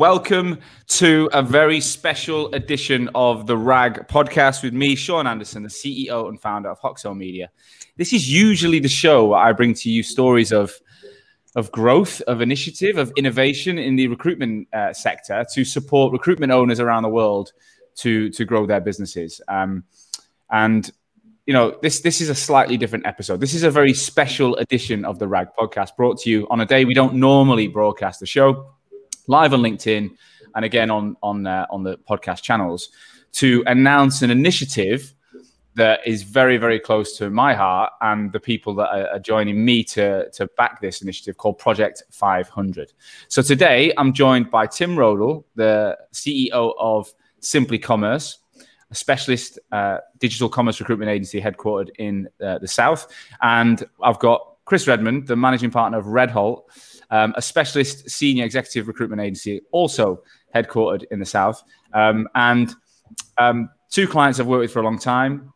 Welcome to a very special edition of the RAG podcast with me, Sean Anderson, the CEO and founder of Hoxo Media. This is usually the show where I bring to you stories of of growth, of initiative, of innovation in the recruitment uh, sector to support recruitment owners around the world to to grow their businesses. Um, and you know, this this is a slightly different episode. This is a very special edition of the RAG podcast brought to you on a day we don't normally broadcast the show live on LinkedIn and again on on uh, on the podcast channels to announce an initiative that is very very close to my heart and the people that are, joining me to to back this initiative called Project 500. So today I'm joined by Tim Roedel, the CEO of Simply Commerce, a specialist uh, digital commerce recruitment agency headquartered in uh, the south, and I've got Chris Redmond, the managing partner of Red Redholt um, a specialist senior executive recruitment agency, also headquartered in the South. Um, and um, two clients I've worked with for a long time,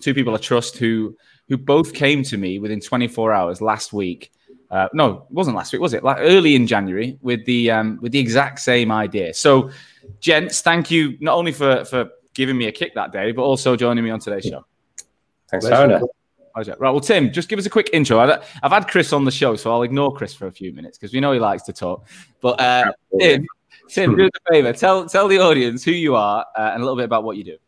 two people I trust who who both came to me within 24 hours last week. Uh, no, it wasn't last week, was it? Like early in January with the um, with the exact same idea. So, gents, thank you not only for for giving me a kick that day, but also joining me on today's show. Thanks, Tony. Right, well, Tim, just give us a quick intro. I've had Chris on the show, so I'll ignore Chris for a few minutes because we know he likes to talk. But uh, Tim, Tim, do us a favor. Tell tell the audience who you are uh, and a little bit about what you do.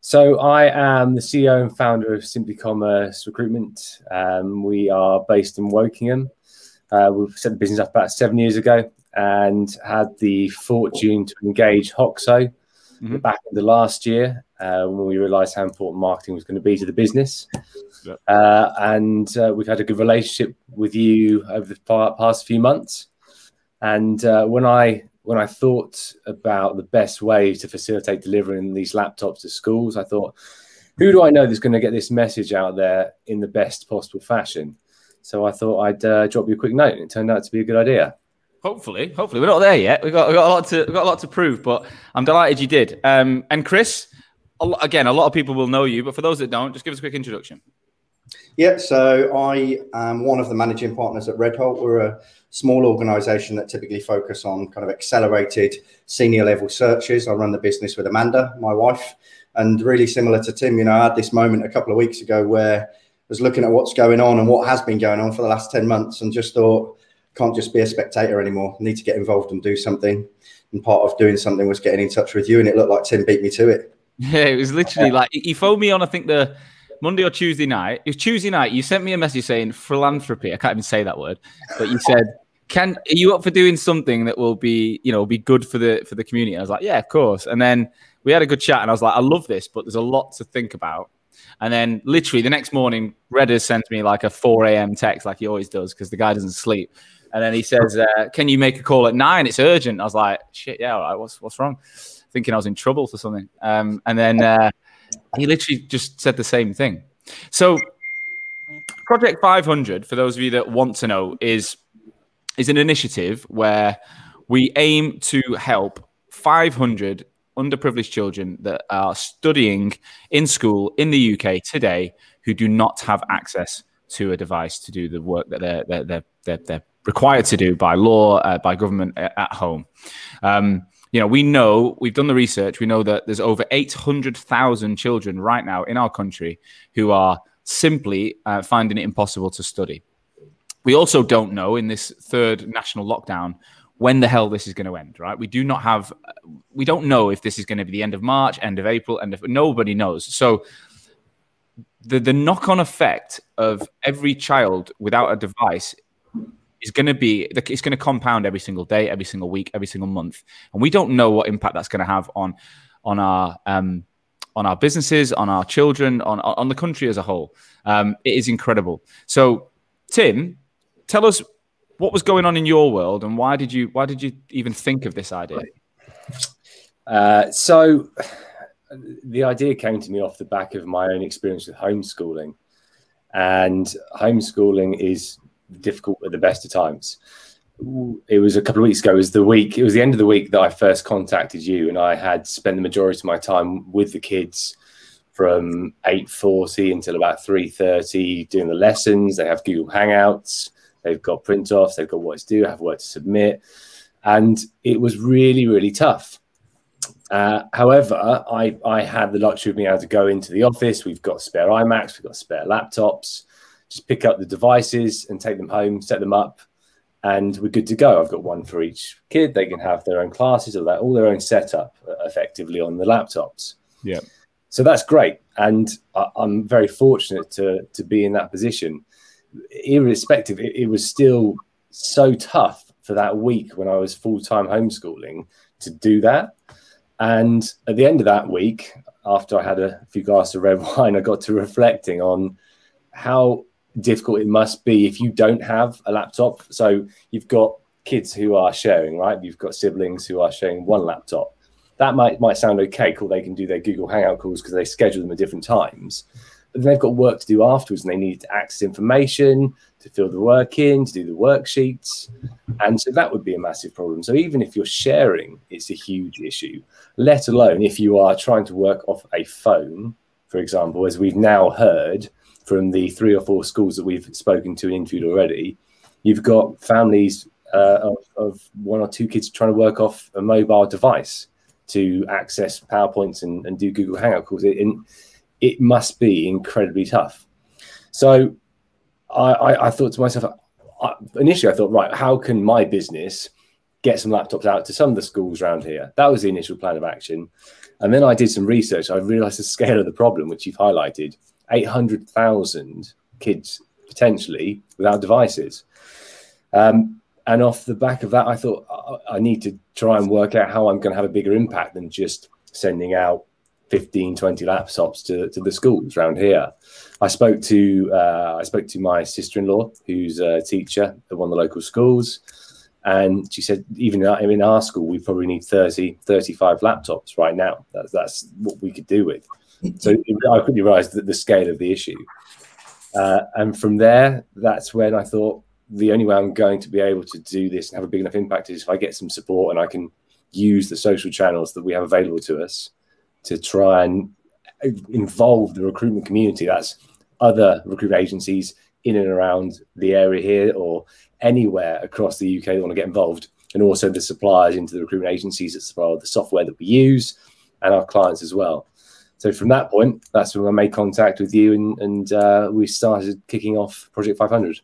So I am the CEO and founder of Simply Commerce Recruitment. Um, we are based in Wokingham. Uh, we've set the business up about seven years ago and had the fortune to engage Hoxo mm-hmm. back in the last year uh, when we realised how important marketing was going to be to the business. Yep. Uh, and uh, we've had a good relationship with you over the past few months. And uh, when I when I thought about the best way to facilitate delivering these laptops to schools, I thought, who do I know that's going to get this message out there in the best possible fashion? So I thought I'd uh, drop you a quick note. And it turned out to be a good idea. Hopefully, hopefully we're not there yet. We've got, we've got a lot to we've got a lot to prove, but I'm delighted you did. Um, and Chris, a again, a lot of people will know you, but for those that don't, just give us a quick introduction. Yeah, so I am one of the managing partners at Redholt. We're a small organisation that typically focus on kind of accelerated senior level searches. I run the business with Amanda, my wife, and really similar to Tim. You know, I had this moment a couple of weeks ago where I was looking at what's going on and what has been going on for the last ten months, and just thought can't just be a spectator anymore. I need to get involved and do something. And part of doing something was getting in touch with you, and it looked like Tim beat me to it. Yeah, it was literally like he phoned me on. I think the Monday or Tuesday night. It was Tuesday night. You sent me a message saying philanthropy. I can't even say that word, but you said, "Can are you up for doing something that will be, you know, be good for the for the community?" I was like, "Yeah, of course." And then we had a good chat, and I was like, "I love this, but there's a lot to think about." And then literally the next morning, Redder sent me like a 4 a.m. text, like he always does, because the guy doesn't sleep. And then he says, uh, "Can you make a call at nine? It's urgent." I was like, "Shit, yeah, all right. What's what's wrong?" Thinking I was in trouble for something. Um, and then uh, he literally just said the same thing. So, Project 500, for those of you that want to know, is is an initiative where we aim to help 500 underprivileged children that are studying in school in the UK today who do not have access to a device to do the work that they're they're they're, they're, they're required to do by law, uh, by government uh, at home. Um, you know, we know we've done the research. We know that there's over 800,000 children right now in our country who are simply uh, finding it impossible to study. We also don't know in this third national lockdown when the hell this is going to end, right? We do not have, we don't know if this is going to be the end of March, end of April, and nobody knows. So the the knock on effect of every child without a device is going to be it's going to compound every single day, every single week, every single month, and we don't know what impact that's going to have on on our um, on our businesses, on our children, on on the country as a whole. Um, it is incredible. So, Tim, tell us what was going on in your world, and why did you why did you even think of this idea? Uh, so, the idea came to me off the back of my own experience with homeschooling, and homeschooling is difficult at the best of times. It was a couple of weeks ago. It was the week. It was the end of the week that I first contacted you, and I had spent the majority of my time with the kids from eight forty until about three thirty, doing the lessons. They have Google Hangouts. They've got print offs. They've got what to do. Have work to submit. and it was really really tough. Uh, however, I, I had the luxury of being able to go into the office. We've got spare iMacs, we've got spare laptops. Just pick up the devices and take them home, set them up, and we're good to go. I've got one for each kid. They can have their own classes or that, all their own setup uh, effectively on the laptops. Yeah. So that's great, and I, am very fortunate to to be in that position. Irrespective, it, it was still so tough for that week when I was full time homeschooling to do that. And at the end of that week, after I had a few glasses of red wine, I got to reflecting on how difficult it must be if you don't have a laptop. So you've got kids who are sharing, right? You've got siblings who are sharing one laptop. That might might sound okay, cool. They can do their Google Hangout calls because they schedule them at different times. But they've got work to do afterwards, and they need to access information, to fill the work in, to do the worksheets. And so that would be a massive problem. So even if you're sharing, it's a huge issue, let alone if you are trying to work off a phone, for example, as we've now heard from the three or four schools that we've spoken to and interviewed already, you've got families uh, of, of, one or two kids trying to work off a mobile device to access PowerPoints and, and do Google Hangout calls. It, it must be incredibly tough. So I, I, I thought to myself, I, initially I thought, right, how can my business get some laptops out to some of the schools around here? That was the initial plan of action. And then I did some research. I realized the scale of the problem, which you've highlighted 800,000 kids potentially without devices. Um, and off the back of that, I thought I need to try and work out how I'm going to have a bigger impact than just sending out 15, 20 laptops to, to the schools around here. I spoke to uh, I spoke to my sister-in-law, who's a teacher at one of the local schools, and she said even in our school we probably need 30, 35 laptops right now. That's that's what we could do with. So I quickly realised that the scale of the issue, uh, and from there, that's when I thought the only way I'm going to be able to do this and have a big enough impact is if I get some support and I can use the social channels that we have available to us to try and involve the recruitment community. That's other recruitment agencies in and around the area here or anywhere across the UK that want to get involved, and also the suppliers into the recruitment agencies that supply the software that we use and our clients as well. So from that point, that's when I made contact with you, and, and uh, we started kicking off Project 500.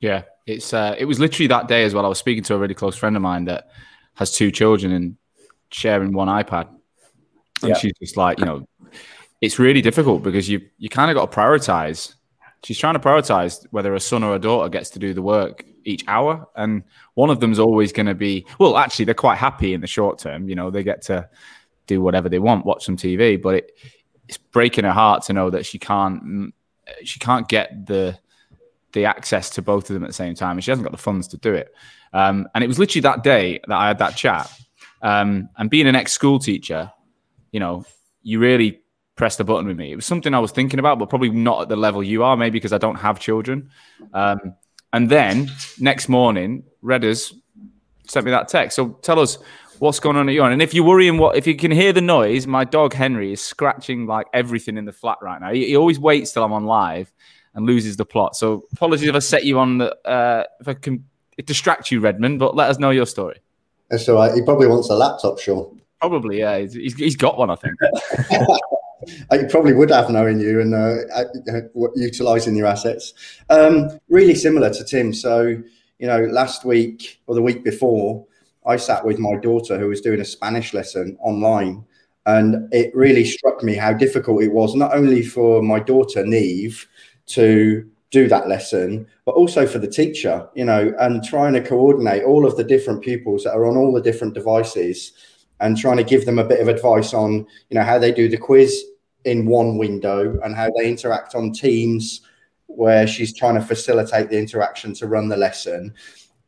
Yeah, it's uh, it was literally that day as well. I was speaking to a really close friend of mine that has two children and sharing one iPad, and yeah. she's just like, you know, it's really difficult because you you kind of got to prioritize. She's trying to prioritize whether a son or a daughter gets to do the work each hour, and one of them's always going to be well. Actually, they're quite happy in the short term. You know, they get to do whatever they want, watch some TV, but it, it's breaking her heart to know that she can't she can't get the the access to both of them at the same time, and she hasn't got the funds to do it. Um, and it was literally that day that I had that chat. Um, and being an ex school teacher, you know, you really pressed the button with me. It was something I was thinking about, but probably not at the level you are, maybe because I don't have children. Um, and then next morning, Redders sent me that text. So tell us what's going on at your end. And if you're worrying what if you can hear the noise, my dog Henry is scratching like everything in the flat right now. He, he always waits till I'm on live and loses the plot. So apologies if I set you on the uh, if I can distract you, Redmond, but let us know your story. That's all right. He probably wants a laptop, sure. Probably, yeah. He's, he's got one, I think. I probably would have knowing you and uh, uh, utilizing your assets. Um, really similar to Tim. So, you know, last week or the week before, I sat with my daughter who was doing a Spanish lesson online. And it really struck me how difficult it was, not only for my daughter, Neve, to do that lesson, but also for the teacher, you know, and trying to coordinate all of the different pupils that are on all the different devices and trying to give them a bit of advice on, you know, how they do the quiz in one window and how they interact on Teams, where she's trying to facilitate the interaction to run the lesson.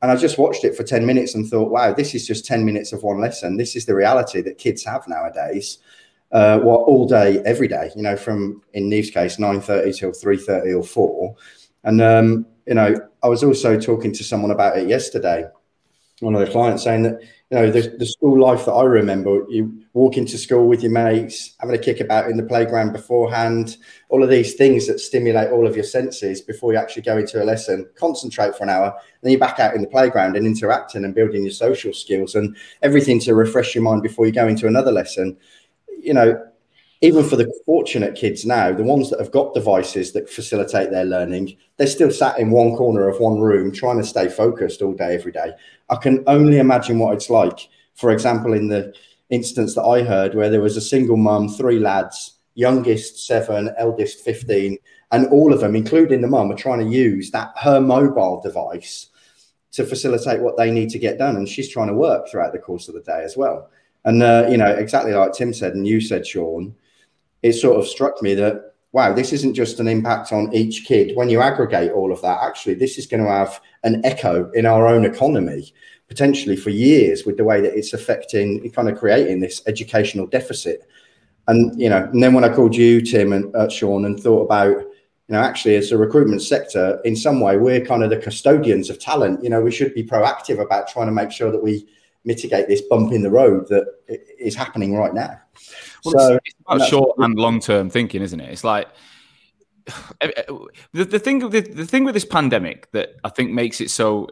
And I just watched it for 10 minutes and thought, wow, this is just 10 minutes of one lesson. This is the reality that kids have nowadays. Uh, what all day, every day, you know, from in Neve's case, 9.30 till 3.30 or 4. And, um, you know, I was also talking to someone about it yesterday, one of the clients saying that, you know, the, the school life that I remember, you walk into school with your mates, having a kick about in the playground beforehand, all of these things that stimulate all of your senses before you actually go into a lesson, concentrate for an hour, then you're back out in the playground and interacting and building your social skills and everything to refresh your mind before you go into another lesson. You know, even for the fortunate kids now, the ones that have got devices that facilitate their learning, they're still sat in one corner of one room trying to stay focused all day, every day. I can only imagine what it's like. For example, in the instance that I heard where there was a single mum, three lads, youngest seven, eldest 15, and all of them, including the mum, are trying to use that her mobile device to facilitate what they need to get done. And she's trying to work throughout the course of the day as well. And, uh, you know, exactly like Tim said, and you said, Sean, it sort of struck me that wow, this isn't just an impact on each kid. When you aggregate all of that, actually, this is going to have an echo in our own economy potentially for years with the way that it's affecting, kind of creating this educational deficit. And you know, and then when I called you, Tim and uh, Sean, and thought about, you know, actually as a recruitment sector, in some way, we're kind of the custodians of talent. You know, we should be proactive about trying to make sure that we mitigate this bump in the road that is happening right now. Well, so it's, it's about short and long term thinking, isn't it? It's like the, the thing the, the thing with this pandemic that I think makes it so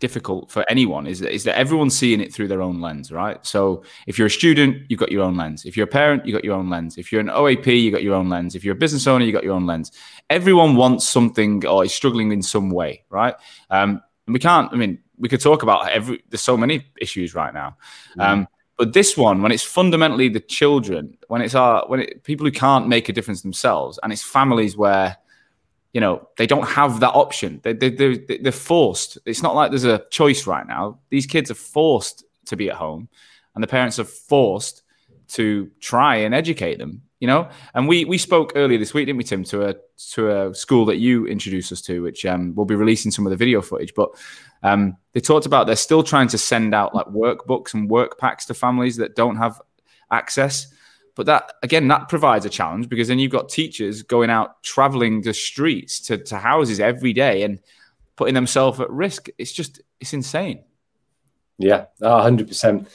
difficult for anyone is that, is that everyone's seeing it through their own lens, right? So if you're a student, you've got your own lens. If you're a parent, you've got your own lens. If you're an OAP, you've got your own lens. If you're a business owner, you've got your own lens. Everyone wants something or is struggling in some way, right? Um, and we can't. I mean, we could talk about every. There's so many issues right now. Mm. Um, but this one, when it's fundamentally the children, when it's our when it, people who can't make a difference themselves, and it's families where you know they don't have that option. They, they, they're, they're forced. It's not like there's a choice right now. These kids are forced to be at home, and the parents are forced to try and educate them you know? And we we spoke earlier this week didn't we tim to a to a school that you introduced us to which um, will be releasing some of the video footage. But um, they talked about they're still trying to send out like workbooks and work packs to families that don't have access. But that again that provides a challenge because then you've got teachers going out traveling the streets to, to houses every day and putting themselves at risk. It's just it's insane. Yeah 100%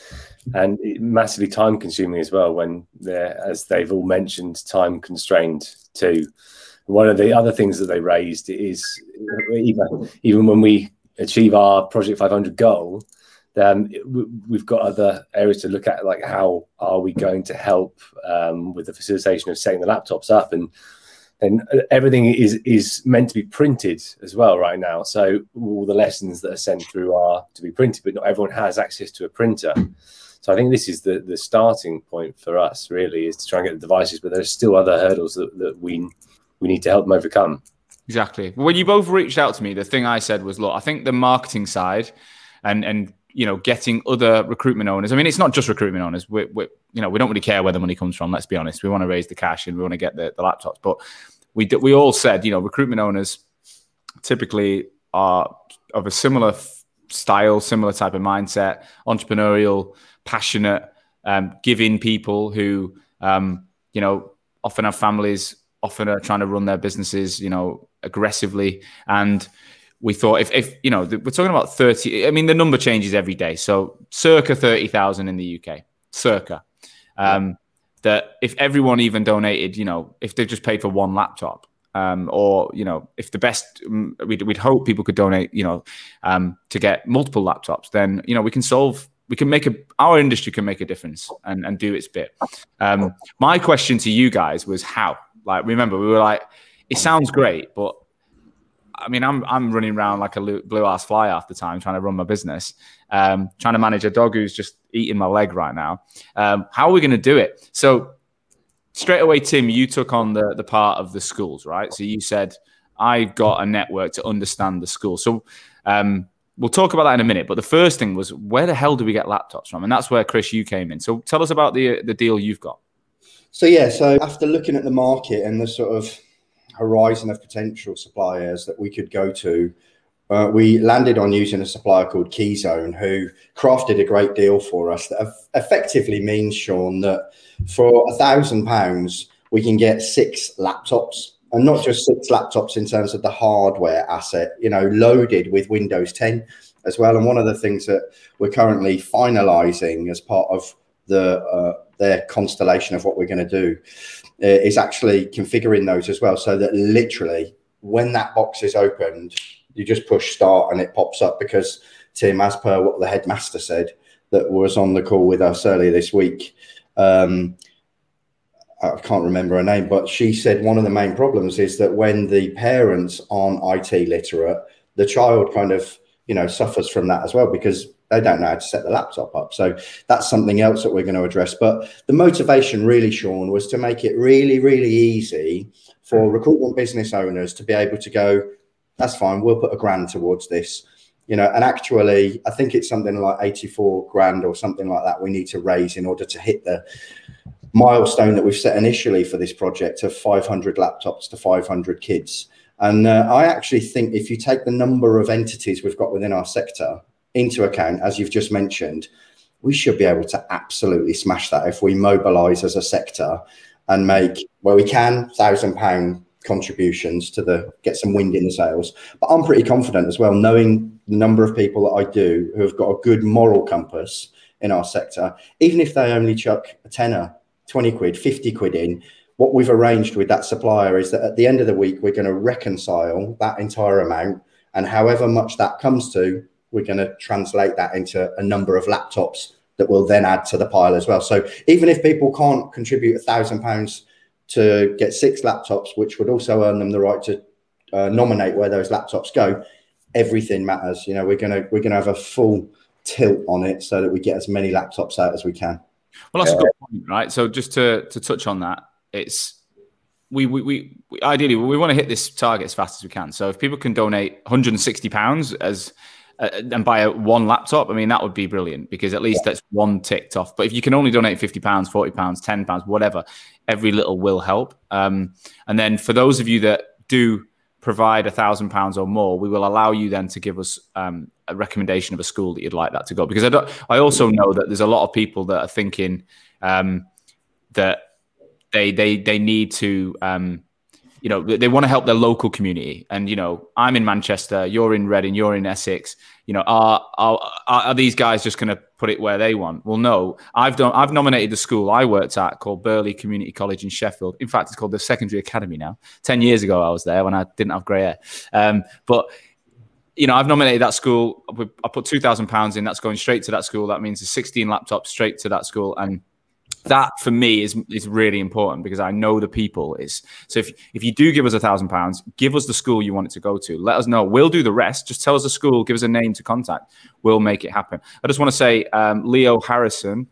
and massively time consuming as well when they're as they've all mentioned time constrained too. One of the other things that they raised is even even when we achieve our project 500 goal then we've got other areas to look at like how are we going to help um, with the facilitation of setting the laptops up and and everything is is meant to be printed as well right now. So all the lessons that are sent through are to be printed but not everyone has access to a printer so I think this is the the starting point for us really is to try and get the devices, but there's still other hurdles that, that we we need to help them overcome. Exactly. When you both reached out to me, the thing I said was, look, I think the marketing side and and you know getting other recruitment owners. I mean, it's not just recruitment owners. We, we you know we don't really care where the money comes from. Let's be honest. We want to raise the cash and we want to get the, the laptops. But we we all said, you know, recruitment owners typically are of a similar style, similar type of mindset, entrepreneurial passionate, um, giving people who, um, you know, often have families, often are trying to run their businesses, you know, aggressively. And we thought if, if you know, we're talking about 30, I mean, the number changes every day. So circa 30,000 in the UK, circa. Um, that if everyone even donated, you know, if they just paid for one laptop, um, or you know, if the best, um, we'd, we'd hope people could donate, you know, um, to get multiple laptops, then you know we can solve we can make a our industry can make a difference and, and do its bit. Um, my question to you guys was how. Like, remember, we were like, it sounds great, but I mean, I'm I'm running around like a blue ass fly half the time trying to run my business, um, trying to manage a dog who's just eating my leg right now. Um, how are we going to do it? So straight away, Tim, you took on the the part of the schools, right? So you said I got a network to understand the school. So um, we'll talk about that in a minute. But the first thing was where the hell do we get laptops from? And that's where Chris you came in. So tell us about the the deal you've got. So yeah, so after looking at the market and the sort of horizon of potential suppliers that we could go to, uh, we landed on using a supplier called Keyzone, who crafted a great deal for us that effectively means, Sean, that for a thousand pounds we can get six laptops and not just six laptops in terms of the hardware asset, you know, loaded with Windows 10. as well. And one of the things that we're currently finalising as part of the uh, their constellation of what we're going to do uh, is actually configuring those as well, so that literally when that box is opened, you just push start and it pops up because Tim, as per what the headmaster said, that was on the call with us earlier this week. Um, I can't remember her name, but she said one of the main problems is that when the parents aren't IT literate, the child kind of you know suffers from that as well because they don't know how to set the laptop up. So that's something else that we're going to address. But the motivation really, Sean, was to make it really, really easy for mm. recruitment business owners to be able to go, that's fine, we'll put a grand towards this. You know, and actually, I think it's something like 84 grand or something like that we need to raise in order to hit the milestone that we've set initially for this project of 500 laptops to 500 kids. And uh, I actually think if you take the number of entities we've got within our sector into account, as you've just mentioned, we should be able to absolutely smash that if we mobilize as a sector and make where we can thousand pound contributions to the get some wind in the sails. But I'm pretty confident as well, knowing the number of people that I do who have got a good moral compass in our sector, even if they only chuck a tenner, 20 quid, 50 quid in, what we've arranged with that supplier is that at the end of the week, we're going to reconcile that entire amount. And however much that comes to, we're going to translate that into a number of laptops that will then add to the pile as well. So even if people can't contribute a thousand pounds to get six laptops, which would also earn them the right to uh, nominate where those laptops go, everything matters. You know, we're gonna we're gonna have a full tilt on it so that we get as many laptops out as we can. Well, that's yeah. a good point, right? So just to to touch on that, it's we, we, we, ideally we want to hit this target as fast as we can. So if people can donate 160 pounds as uh, and buy a, one laptop, I mean, that would be brilliant because at least yeah. that's one ticked off. But if you can only donate fifty pounds, forty pounds, ten pounds, whatever, every little will help. Um, and then for those of you that do provide a thousand pounds or more, we will allow you then to give us um, a recommendation of a school that you'd like that to go. Because I don't, I also know that there's a lot of people that are thinking um, that they they they need to um, you know they want to help their local community. And you know i'm in manchester you're in reading you're in essex. You know are are, are these guys just going to put it where they want? Well no. I've done i've nominated the school i worked at called birley community college in sheffield. In fact it's called the secondary academy now. 10 years ago i was there when i didn't have grey hair. Um, but you know, I've nominated that school. I put two thousand pounds in. That's going straight to that school. That means sixteen laptops straight to that school, and that for me is is really important because I know the people is so if if you do give us a thousand pounds, give us the school you want it to go to. Let us know. We'll do the rest. Just tell us the school, give us a name to contact. We'll make it happen. I just want to say um, Leo Harrison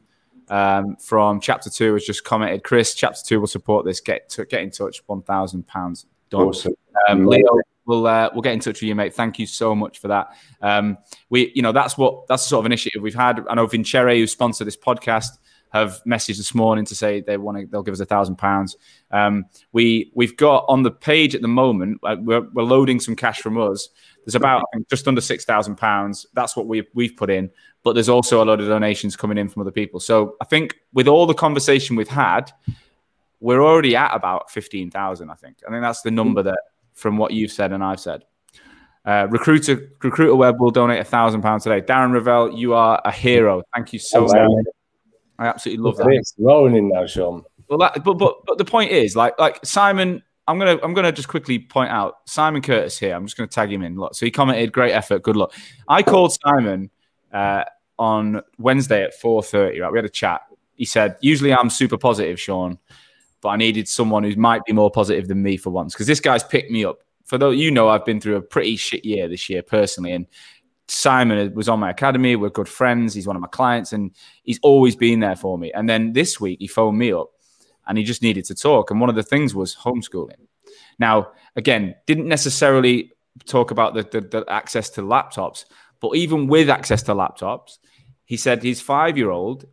um, from Chapter Two has just commented. Chris, Chapter Two will support this. Get to, get in touch. One thousand pounds. Awesome. Um, Leo, we'll uh, we'll get in touch with you, mate. Thank you so much for that. Um, we, you know, that's what that's the sort of initiative we've had. I know Vincere, who sponsored this podcast, have messaged this morning to say they want to they'll give us a thousand pounds. Um, we we've got on the page at the moment uh, we're, we're loading some cash from us. There's about just under six thousand pounds. That's what we we've put in, but there's also a lot of donations coming in from other people. So I think with all the conversation we've had, we're already at about fifteen thousand. I think. I think that's the number that from what you've said and I've said. Uh, recruiter recruiter web will donate a thousand pounds today. Darren Ravel, you are a hero. Thank you so much. I absolutely love that. It's rolling in now, Sean. Well, that, but but but the point is, like like Simon, I'm gonna I'm gonna just quickly point out Simon Curtis here. I'm just gonna tag him in. Look, so he commented, "Great effort, good luck." I called Simon uh, on Wednesday at 4:30. Right, we had a chat. He said, "Usually I'm super positive, Sean, but I needed someone who might be more positive than me for once because this guy's picked me up." For though you know, I've been through a pretty shit year this year personally, and Simon was on my academy. We're good friends. He's one of my clients, and he's always been there for me. And then this week, he phoned me up, and he just needed to talk. And one of the things was homeschooling. Now, again, didn't necessarily talk about the, the, the access to laptops, but even with access to laptops, he said his five year old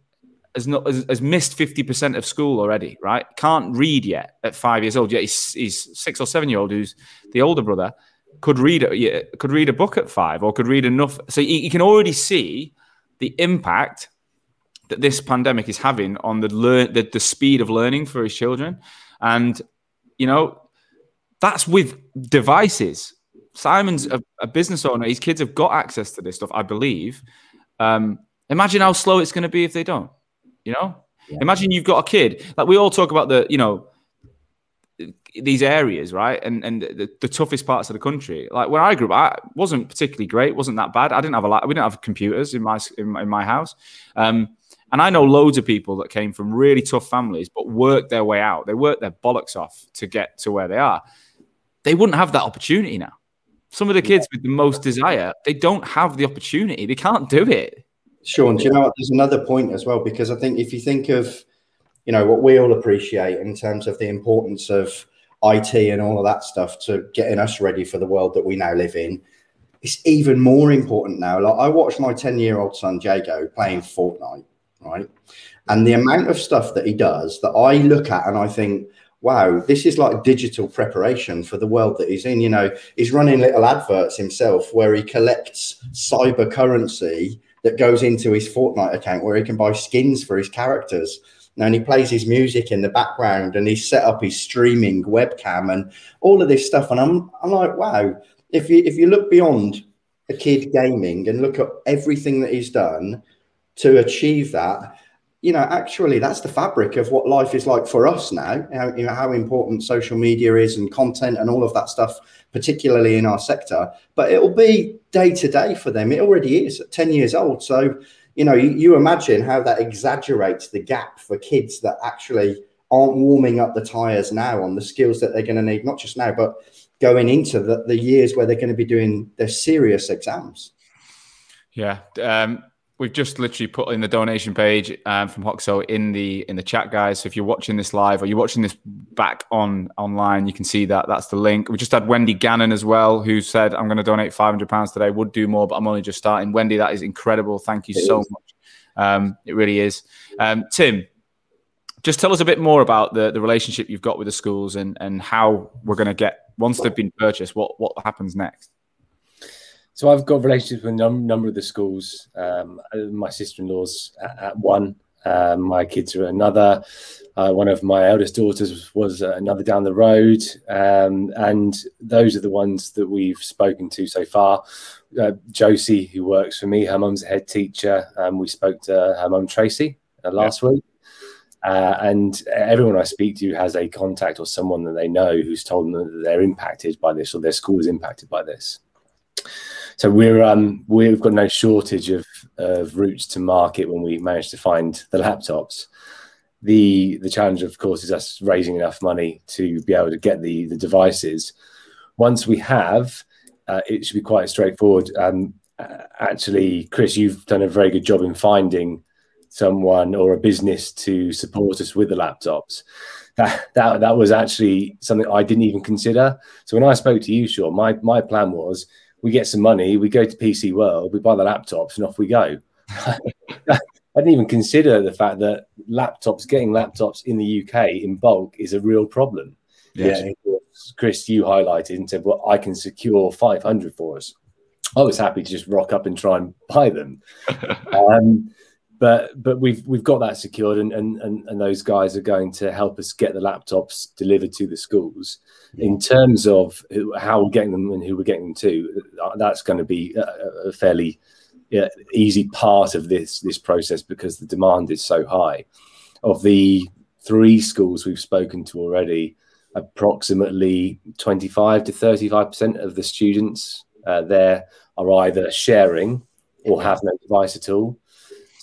has not has, has missed fifty percent of school already. Right, can't read yet at five years old. Yet he's, he's six or seven year old who's the older brother could read could read a book at five or could read enough. So you, you can already see the impact that this pandemic is having on the learn the, the speed of learning for his children, and you know that's with devices. Simon's a, a, business owner. His kids have got access to this stuff, I believe. Um, imagine how slow it's going to be if they don't. You know, yeah. imagine you've got a kid. Like we all talk about the, you know, these areas, right? And and the, the, toughest parts of the country. Like where I grew up, I wasn't particularly great. wasn't that bad. I didn't have a lot. We didn't have computers in my in my, in my house. Um, and I know loads of people that came from really tough families, but worked their way out. They worked their bollocks off to get to where they are. They wouldn't have that opportunity now. Some of the kids with the most desire, they don't have the opportunity. They can't do it. Sean, do you know what? There's another point as well because I think if you think of, you know, what we all appreciate in terms of the importance of IT and all of that stuff to getting us ready for the world that we now live in, it's even more important now. Like I watched my 10 year old son Jago playing Fortnite, right? And the amount of stuff that he does that I look at and I think, wow, this is like digital preparation for the world that he's in. You know, he's running little adverts himself where he collects cyber currency that goes into his Fortnite account where he can buy skins for his characters and he plays his music in the background and he's set up his streaming webcam and all of this stuff. And I'm I'm like, wow, if you if you look beyond a kid gaming and look at everything that he's done to achieve that, you know, actually that's the fabric of what life is like for us now. You know, how important social media is and content and all of that stuff, particularly in our sector. But it'll be day to day for them. It already is at 10 years old. So you know, you, you imagine how that exaggerates the gap for kids that actually aren't warming up the tires now on the skills that they're going to need, not just now, but going into the, the years where they're going to be doing their serious exams. Yeah. Um, we've just literally put in the donation page um, from Hoxo in the in the chat, guys. So if you're watching this live or you're watching this back on online, you can see that that's the link. We just had Wendy Gannon as well, who said, "I'm going to donate 500 pounds today. Would do more, but I'm only just starting." Wendy, that is incredible. Thank you it so is. much. Um, it really is. Um, Tim, just tell us a bit more about the the relationship you've got with the schools and and how we're going to get once they've been purchased. What what happens next? So I've got relationships with a num- number of the schools. Um, my sister-in-law's at, at one. Um, my kids are another. Uh, one of my eldest daughters was another down the road, um, and those are the ones that we've spoken to so far. Uh, Josie, who works for me, her mum's a head teacher. Um, we spoke to her mum Tracy uh, last yeah. week, uh, and everyone I speak to has a contact or someone that they know who's told them that they're impacted by this or their school is impacted by this. So we're um, we've got no shortage of, of routes to market when we manage to find the laptops. The the challenge, of course, is us raising enough money to be able to get the the devices. Once we have, uh, it should be quite straightforward. Um, actually, Chris, you've done a very good job in finding someone or a business to support us with the laptops. That, that that was actually something I didn't even consider. So when I spoke to you, sure, my my plan was we get some money, we go to PC World, we buy the laptops, and off we go. I didn't even consider the fact that laptops, getting laptops in the UK in bulk, is a real problem. Yeah. Chris, you highlighted and said, "Well, I can secure 500 for us." I was happy to just rock up and try and buy them. um, but but we've we've got that secured, and, and and and those guys are going to help us get the laptops delivered to the schools. In terms of how we're getting them and who we're getting them to, uh, that's going to be a, a fairly yeah, easy part of this this process because the demand is so high. Of the three schools we've spoken to already, approximately 25 to 35 percent of the students uh, there are either sharing or have no device at all.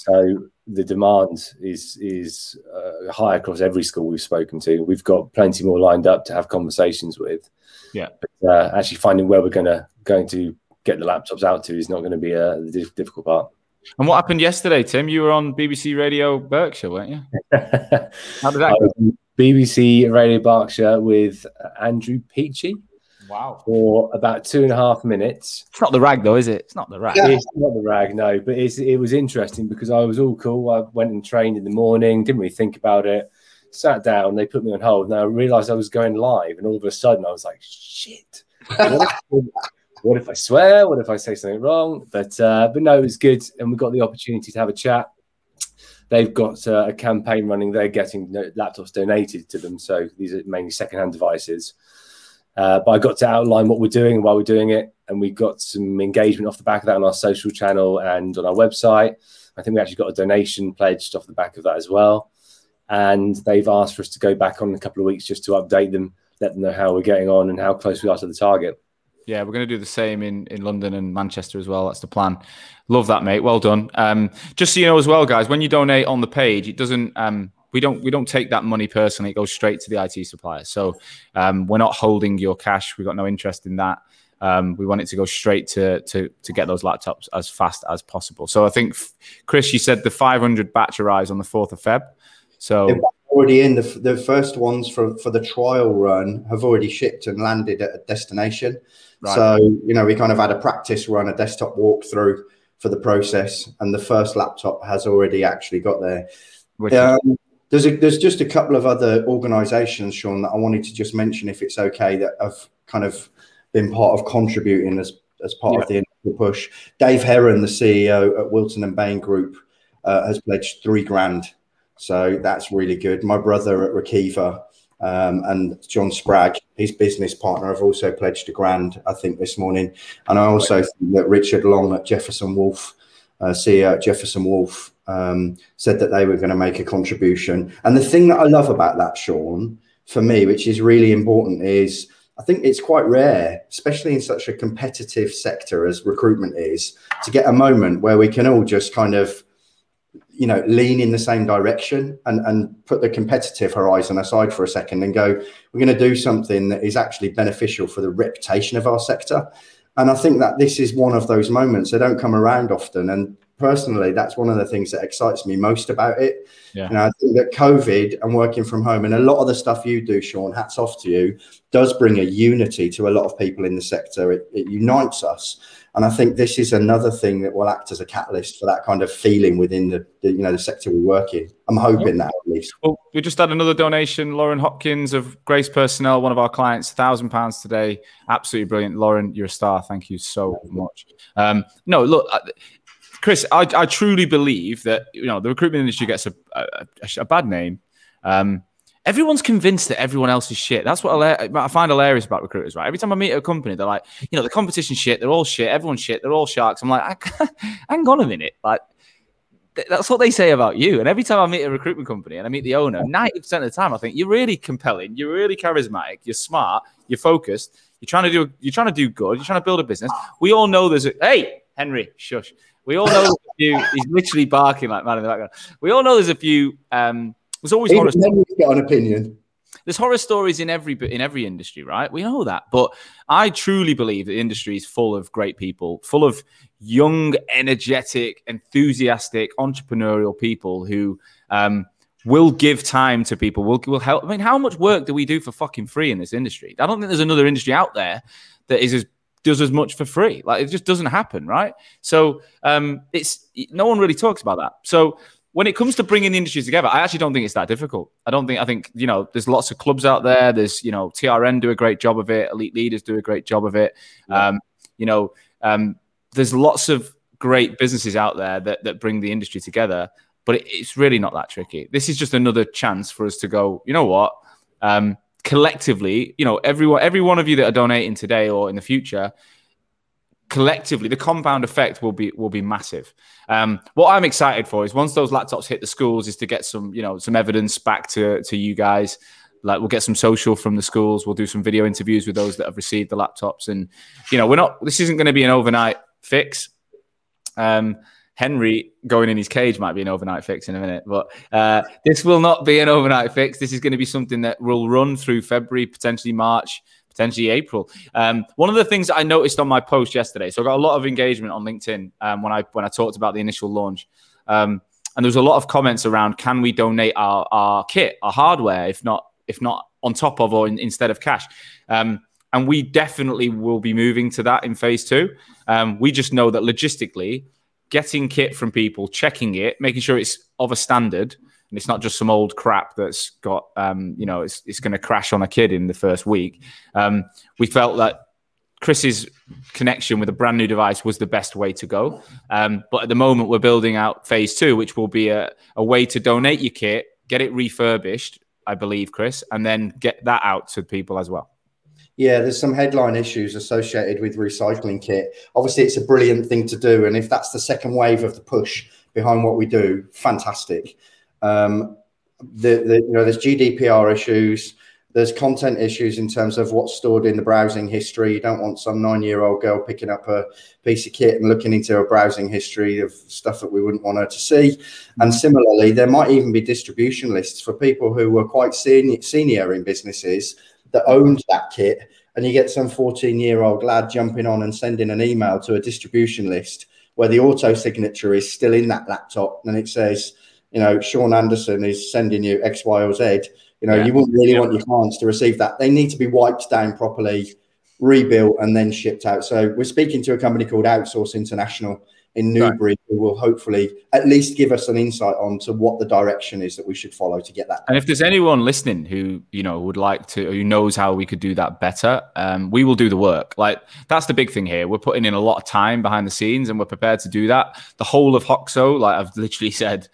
So the demand is is uh, high across every school we've spoken to. We've got plenty more lined up to have conversations with. Yeah, but, uh, actually finding where we're gonna going to get the laptops out to is not going to be a difficult part. And what happened yesterday, Tim? You were on BBC Radio Berkshire, weren't you? How did that? BBC Radio Berkshire with Andrew Peachey. Wow. For about two and a half minutes. It's not the rag, though, is it? It's not the rag. It's not the rag, no. But it was interesting because I was all cool. I went and trained in the morning, didn't really think about it. Sat down, they put me on hold. Now I realized I was going live, and all of a sudden I was like, shit. What if, what if I swear? What if I say something wrong? But uh, but no, it was good, and we got the opportunity to have a chat. They've got uh, a campaign running. They're getting laptops donated to them, so these are mainly secondhand devices Uh, but I got to outline what we're doing and why we're doing it, and we got some engagement off the back of that on our social channel and on our website. I think we actually got a donation pledged off the back of that as well. And they've asked for us to go back on in a couple of weeks just to update them, let them know how we're getting on and how close we are to the target. Yeah, we're going to do the same in, in London and Manchester as well. That's the plan. Love that, mate. Well done. Um, just so you know as well, guys, when you donate on the page, it doesn't um, we don't we don't take that money personally. It goes straight to the IT supplier. So um, we're not holding your cash. We've got no interest in that. Um, we want it to go straight to to to get those laptops as fast as possible. So I think Chris, you said the 500 batch arrives on the 4th of Feb. So They're already in the the first ones for for the trial run have already shipped and landed at a destination. Right. So you know we kind of had a practice run, a desktop walkthrough for the process, and the first laptop has already actually got there. Um, there's a, there's just a couple of other organisations, Sean, that I wanted to just mention, if it's okay, that have kind of been part of contributing as as part yeah. of the initial push. Dave Heron, the CEO at Wilton and Bain Group, uh, has pledged three grand, so that's really good. My brother at Workiva um, and John Spragg, his business partner, have also pledged a grand, I think, this morning. And I also right. think that Richard Long at Jefferson Wolf, uh, CEO at Jefferson Wolf, um, said that they were going to make a contribution. And the thing that I love about that, Sean, for me, which is really important, is I think it's quite rare, especially in such a competitive sector as recruitment is, to get a moment where we can all just kind of, you know, lean in the same direction and, and put the competitive horizon aside for a second and go, we're going to do something that is actually beneficial for the reputation of our sector. And I think that this is one of those moments. They don't come around often. And personally, that's one of the things that excites me most about it. Yeah. And I think that COVID and working from home and a lot of the stuff you do, Sean, hats off to you, does bring a unity to a lot of people in the sector. It, it unites us. And I think this is another thing that will act as a catalyst for that kind of feeling within the, the you know the sector we work in. I'm hoping that at least. Well, we just had another donation. Lauren Hopkins of Grace Personnel, one of our clients, thousand pounds today. Absolutely brilliant, Lauren. You're a star. Thank you so much. Um, no, look, Chris, I, I truly believe that you know the recruitment industry gets a, a, a bad name. Um, everyone's convinced that everyone else is shit. That's what I find hilarious about recruiters, right? Every time I meet a company, they're like, you know, the competition shit, they're all shit, everyone's shit, they're all sharks. I'm like, hang on a minute. Like, that's what they say about you. And every time I meet a recruitment company and I meet the owner, 90% of the time, I think you're really compelling, you're really charismatic, you're smart, you're focused, you're trying to do, you're trying to do good, you're trying to build a business. We all know there's a, hey, Henry, shush. We all know there's a few. He's literally barking like man in the background. We all know there's a few. Um, there's always Even horror. got an opinion. There's horror stories in every in every industry, right? We know that, but I truly believe the industry is full of great people, full of young, energetic, enthusiastic, entrepreneurial people who um, will give time to people. Will will help. I mean, how much work do we do for fucking free in this industry? I don't think there's another industry out there that is as does as much for free. Like it just doesn't happen, right? So um, it's no one really talks about that. So when it comes to bringing the industries together, I actually don't think it's that difficult. I don't think I think you know there's lots of clubs out there. There's you know TRN do a great job of it. Elite leaders do a great job of it. Yeah. Um, you know, um, there's lots of great businesses out there that that bring the industry together. But it, it's really not that tricky. This is just another chance for us to go. You know what? Um, collectively, you know, everyone, every one of you that are donating today or in the future, collectively, the compound effect will be will be massive. Um, what I'm excited for is once those laptops hit the schools, is to get some, you know, some evidence back to to you guys. Like we'll get some social from the schools. We'll do some video interviews with those that have received the laptops, and you know, we're not. This isn't going to be an overnight fix. Um, Henry going in his cage might be an overnight fix in a minute, but uh, this will not be an overnight fix. This is going to be something that will run through February, potentially March, potentially April. Um, one of the things I noticed on my post yesterday, so I got a lot of engagement on LinkedIn um, when I when I talked about the initial launch, um, and there was a lot of comments around can we donate our our kit, our hardware, if not if not on top of or in, instead of cash. Um, and we definitely will be moving to that in phase two. Um, we just know that logistically, getting kit from people, checking it, making sure it's of a standard, and it's not just some old crap that's got, um, you know, it's, it's going to crash on a kid in the first week. Um, we felt that Chris's connection with a brand new device was the best way to go. Um, but at the moment, we're building out phase two, which will be a, a way to donate your kit, get it refurbished, I believe, Chris, and then get that out to people as well. Yeah, there's some headline issues associated with recycling kit. Obviously, it's a brilliant thing to do, and if that's the second wave of the push behind what we do, fantastic. Um, the, the you know there's GDPR issues. There's content issues in terms of what's stored in the browsing history. You don't want some nine-year-old girl picking up a piece of kit and looking into a browsing history of stuff that we wouldn't want her to see. And similarly, there might even be distribution lists for people who were quite senior, senior in businesses that owns that kit. And you get some 14-year-old lad jumping on and sending an email to a distribution list where the auto signature is still in that laptop and it says, you know, Sean Anderson is sending you X, Y, or Z you know, yeah. you wouldn't really yeah. want your clients to receive that. They need to be wiped down properly, rebuilt, and then shipped out. So we're speaking to a company called Outsource International in Newbury will hopefully at least give us an insight on to what the direction is that we should follow to get that. And if there's anyone listening who you know would like to, who knows how we could do that better, um, we will do the work. Like that's the big thing here. We're putting in a lot of time behind the scenes, and we're prepared to do that. The whole of Hoxo, like I've literally said,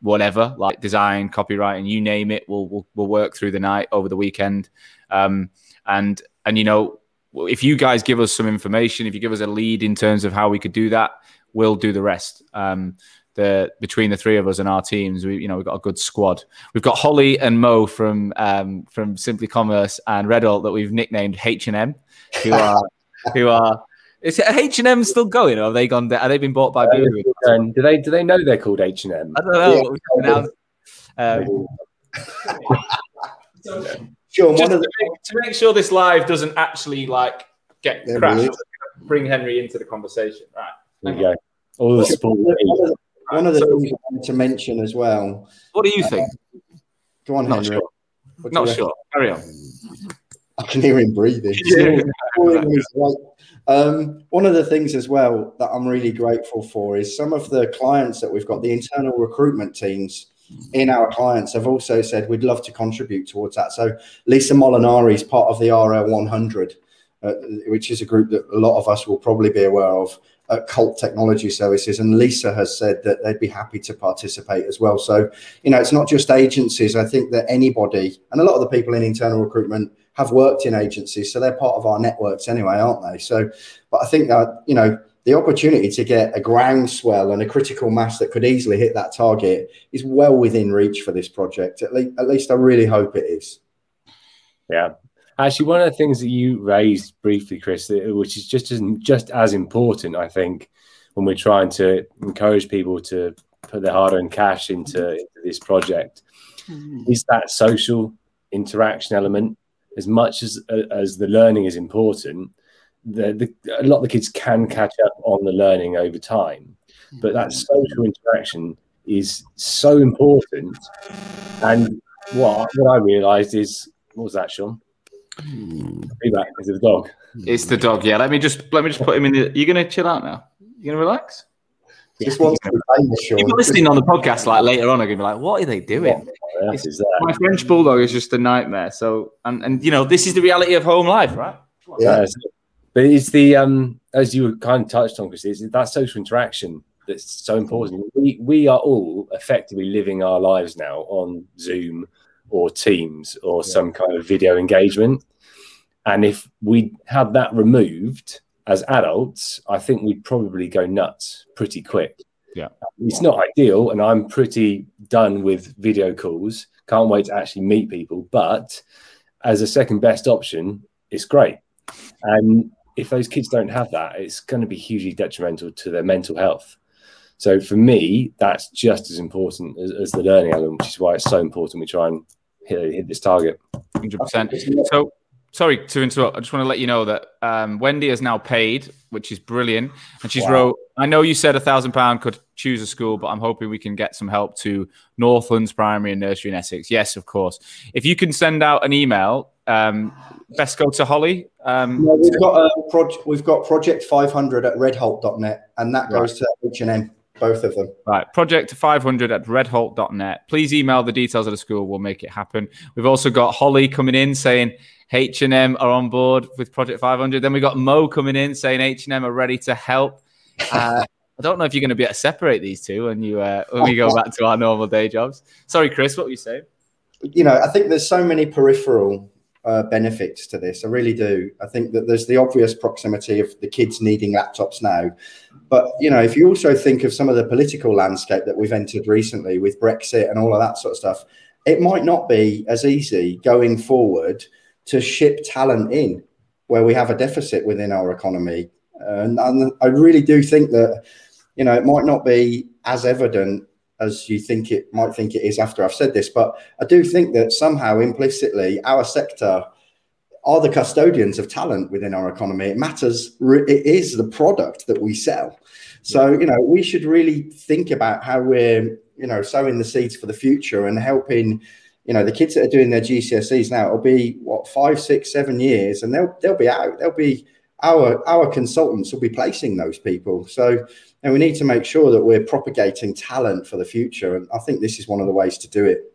whatever, like design, copywriting, you name it. We'll we'll, we'll work through the night over the weekend, um, and and you know if you guys give us some information, if you give us a lead in terms of how we could do that, we'll do the rest. Um, the between the three of us and our teams, we you know we've got a good squad. We've got Holly and Mo from um, from Simply Commerce and Redult that we've nicknamed H and M, who are who are is H and M still going, or have they gone? Are they been bought by Boohoo? do they do they know they're called H and M? I don't know. Yeah. Um, sure. Just to, make, to make sure this live doesn't actually like get there crashed, bring Henry into the conversation. Right. There you go. All the sport. One of the, things I wanted to mention as well. What do you think? Uh, go on, Not Henry. Sure. Not sure. Carry on. I can hear him breathing. Yeah. Um, one of the things as well that I'm really grateful for is some of the clients that we've got, the internal recruitment teams in our clients have also said we'd love to contribute towards that. So Lisa Molinari is part of the RL 100, uh, which is a group that a lot of us will probably be aware of at Cult Technology Services. And Lisa has said that they'd be happy to participate as well. So, you know, it's not just agencies. I think that anybody, and a lot of the people in internal recruitment have worked in agencies, so they're part of our networks anyway, aren't they? So, but I think that you know the opportunity to get a groundswell and a critical mass that could easily hit that target is well within reach for this project. At least, at least I really hope it is. Yeah, actually, one of the things that you raised briefly, Chris, which is just as just as important, I think, when we're trying to encourage people to put their hard-earned cash into, into this project, mm. is that social interaction element as much as as the learning is important, the, the, a lot of the kids can catch up on the learning over time. But that social interaction is so important. And what what I realised is what was that, Sean? Feedback is it the dog? It's the dog. Yeah. Let me just let me just put him in. The, you're gonna chill out now. You're gonna relax. Just wants to be famous, Sean. People listening on the podcast like later on are gonna be like, "What are they doing?" my French bulldog is just a nightmare. So, and and you know, this is the reality of home life, right? Yeah, but it's the um as you kind of touched on, Chris, it's that social interaction that's so important. We we are all effectively living our lives now on Zoom or Teams or yeah. some kind of video engagement, and if we had that removed as adults, I think we'd probably go nuts pretty quick. Yeah. It's not ideal, and I'm pretty done with video calls. Can't wait to actually meet people. But as a second best option, it's great. And if those kids don't have that, it's going to be hugely detrimental to their mental health. So for me, that's just as important as, as the learning element, which is why it's so important we try and hit, hit this target. 100%. So sorry to interrupt. I just want to let you know that um, Wendy has now paid, which is brilliant. And she's wow. wrote, I know you said a thousand pound could choose a school, but I'm hoping we can get some help to Northlands Primary and Nursery in Essex. Yes, of course. If you can send out an email, um, best go to Holly. Um, no, we've got a project. We've got project 500 at redholt.net, and that goes right. to H and M. Both of them. Right. Project 500 at redholt.net. Please email the details of the school. We'll make it happen. We've also got Holly coming in saying H&M are on board with Project 500. Then we got Mo coming in saying H&M are ready to help. Uh, I don't know if you're going to be able to separate these two when you uh, when we go back to our normal day jobs. Sorry, Chris, what were you saying? You know, I think there's so many peripheral uh, benefits to this. I really do. I think that there's the obvious proximity of the kids needing laptops now, but you know, if you also think of some of the political landscape that we've entered recently with Brexit and all of that sort of stuff, it might not be as easy going forward to ship talent in where we have a deficit within our economy. And, and I really do think that you know it might not be as evident as you think it might think it is after I've said this, but I do think that somehow implicitly our sector are the custodians of talent within our economy. It matters. It is the product that we sell. So you know we should really think about how we're you know sowing the seeds for the future and helping you know the kids that are doing their GCSEs now. It'll be what five, six, seven years, and they'll they'll be out. They'll be our our consultants will be placing those people. So and we need to make sure that we're propagating talent for the future. And I think this is one of the ways to do it.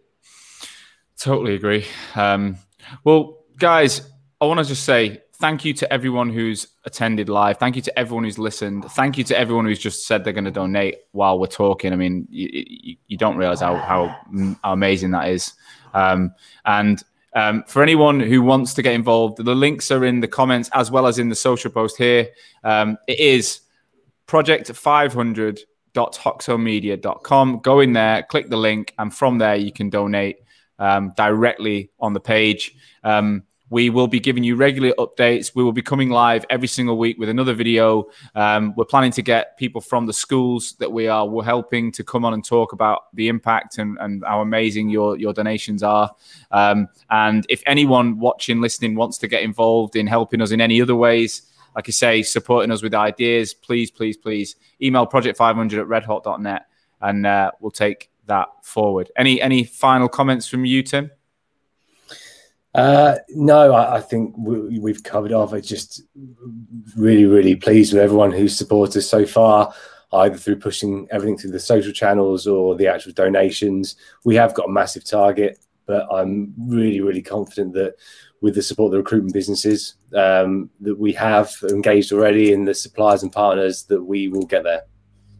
Totally agree. Um, well, guys, I want to just say thank you to everyone who's attended live. Thank you to everyone who's listened. Thank you to everyone who's just said they're going to donate while we're talking. I mean, you, you, don't realize how, how, how, amazing that is. Um, and um, for anyone who wants to get involved, the links are in the comments as well as in the social post here. Um, it is project500.hoxomedia.com. Go in there, click the link, and from there you can donate um, directly on the page. Um, we will be giving you regular updates. We will be coming live every single week with another video. Um, we're planning to get people from the schools that we are we're helping to come on and talk about the impact and, and how amazing your, your donations are. Um, and if anyone watching, listening wants to get involved in helping us in any other ways, like I say, supporting us with ideas, please, please, please email project500 at redhawk.net and uh, we'll take that forward. Any any final comments from you, Tim? Uh, no, I, I think we, have covered off. It's just really, really pleased with everyone who's supported us so far, either through pushing everything through the social channels or the actual donations. We have got a massive target, but I'm really, really confident that with the support of the recruitment businesses um, that we have engaged already and the suppliers and partners that we will get there.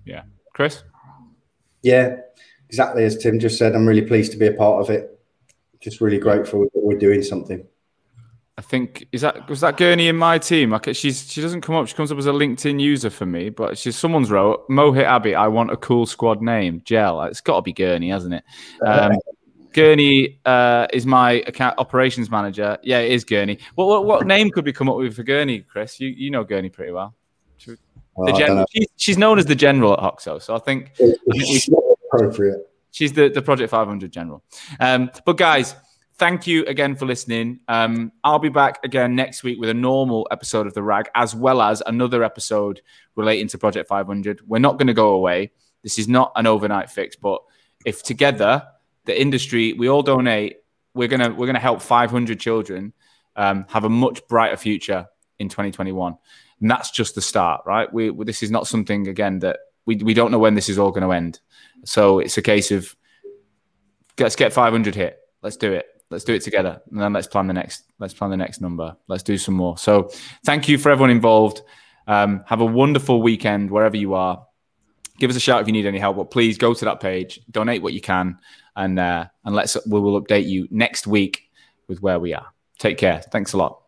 Yeah. Chris? Yeah, exactly as Tim just said. I'm really pleased to be a part of it. Just really grateful that we're doing something. I think is that was that Gurney in my team. Like she's she doesn't come up. She comes up as a LinkedIn user for me, but she's someone's wrote Mohit Abbey. I want a cool squad name. Gel. It's got to be Gurney, hasn't it? Um, Gurney uh, is my account operations manager. Yeah, it is Gurney. What, what, what name could we come up with for Gurney, Chris? You you know Gurney pretty well. well gen- she's, she's, known as the general at Hoxo, so I think, I think appropriate. She's the, the Project 500 general. Um, but guys, thank you again for listening. Um, I'll be back again next week with a normal episode of the Rag, as well as another episode relating to Project 500. We're not going to go away. This is not an overnight fix, but if together the industry, we all donate. We're gonna we're gonna help 500 children um, have a much brighter future in 2021, and that's just the start, right? We, we this is not something again that we we don't know when this is all going to end. So it's a case of let's get 500 hit. Let's do it. Let's do it together, and then let's plan the next. Let's plan the next number. Let's do some more. So thank you for everyone involved. Um, have a wonderful weekend wherever you are. Give us a shout if you need any help, but please go to that page, donate what you can, and uh, and let's we will update you next week with where we are. Take care. Thanks a lot.